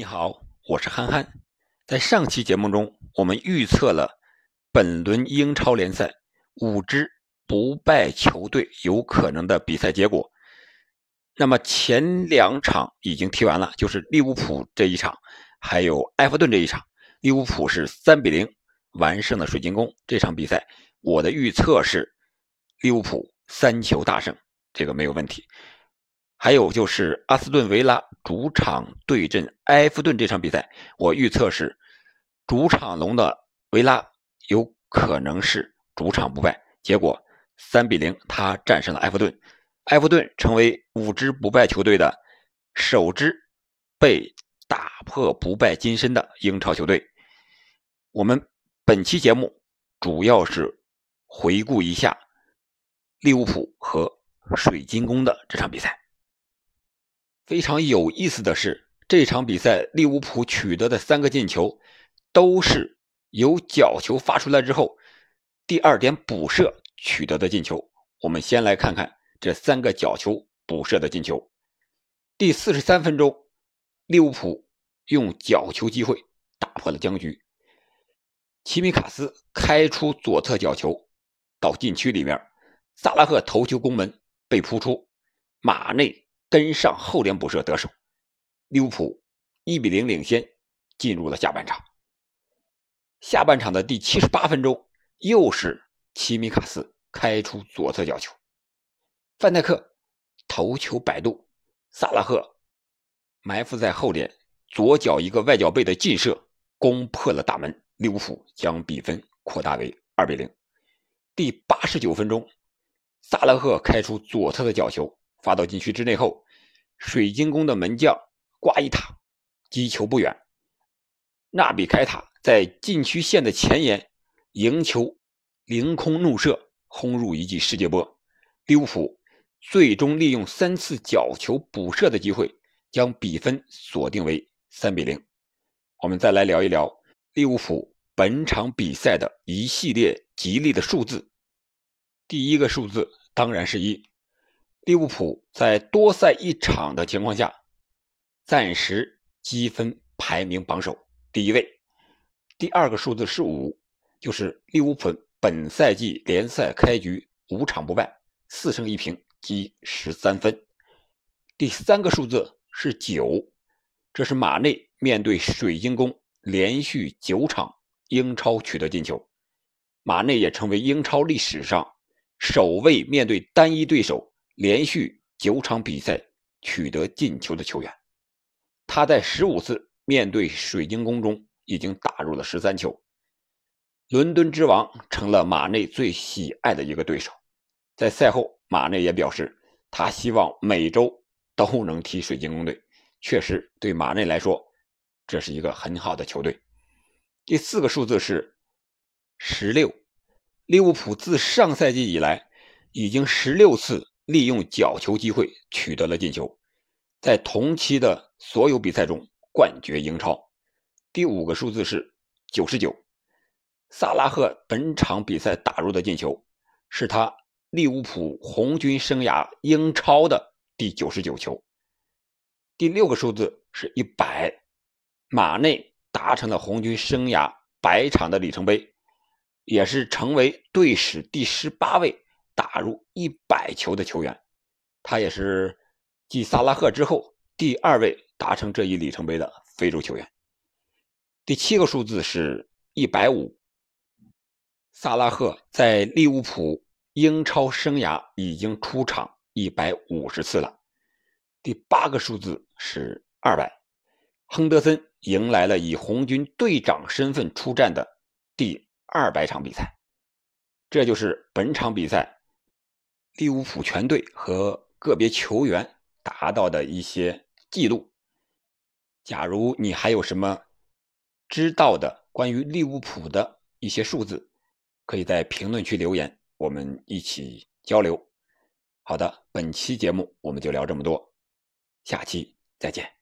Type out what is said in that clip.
你好，我是憨憨。在上期节目中，我们预测了本轮英超联赛五支不败球队有可能的比赛结果。那么前两场已经踢完了，就是利物浦这一场，还有埃弗顿这一场。利物浦是三比零完胜了水晶宫。这场比赛，我的预测是利物浦三球大胜，这个没有问题。还有就是阿斯顿维拉主场对阵埃弗顿这场比赛，我预测是主场龙的维拉有可能是主场不败，结果三比零他战胜了埃弗顿。埃弗顿成为五支不败球队的首支被打破不败金身的英超球队。我们本期节目主要是回顾一下利物浦和水晶宫的这场比赛。非常有意思的是，这场比赛利物浦取得的三个进球都是由角球发出来之后，第二点补射取得的进球。我们先来看看。这三个角球补射的进球。第四十三分钟，利物浦用角球机会打破了僵局。齐米卡斯开出左侧角球到禁区里面，萨拉赫头球攻门被扑出，马内跟上后点补射得手，利物浦一比零领先，进入了下半场。下半场的第七十八分钟，又是齐米卡斯开出左侧角球。范戴克头球摆渡，萨拉赫埋伏在后点，左脚一个外脚背的劲射，攻破了大门。利物浦将比分扩大为二比零。第八十九分钟，萨拉赫开出左侧的角球，发到禁区之内后，水晶宫的门将瓜伊塔击球不远，纳比凯塔在禁区线的前沿迎球，凌空怒射，轰入一记世界波。利物浦。最终利用三次角球补射的机会，将比分锁定为三比零。我们再来聊一聊利物浦本场比赛的一系列吉利的数字。第一个数字当然是一，利物浦在多赛一场的情况下，暂时积分排名榜首第一位。第二个数字是五，就是利物浦本赛季联赛开局五场不败，四胜一平。积十三分，第三个数字是九，这是马内面对水晶宫连续九场英超取得进球，马内也成为英超历史上首位面对单一对手连续九场比赛取得进球的球员。他在十五次面对水晶宫中已经打入了十三球，伦敦之王成了马内最喜爱的一个对手。在赛后。马内也表示，他希望每周都能踢水晶宫队。确实，对马内来说，这是一个很好的球队。第四个数字是十六，利物浦自上赛季以来，已经十六次利用角球机会取得了进球，在同期的所有比赛中冠绝英超。第五个数字是九十九，萨拉赫本场比赛打入的进球是他。利物浦红军生涯英超的第九十九球，第六个数字是一百，马内达成了红军生涯百场的里程碑，也是成为队史第十八位打入一百球的球员，他也是继萨拉赫之后第二位达成这一里程碑的非洲球员。第七个数字是一百五，萨拉赫在利物浦。英超生涯已经出场一百五十次了，第八个数字是二百。亨德森迎来了以红军队长身份出战的第二百场比赛。这就是本场比赛利物浦全队和个别球员达到的一些记录。假如你还有什么知道的关于利物浦的一些数字，可以在评论区留言。我们一起交流。好的，本期节目我们就聊这么多，下期再见。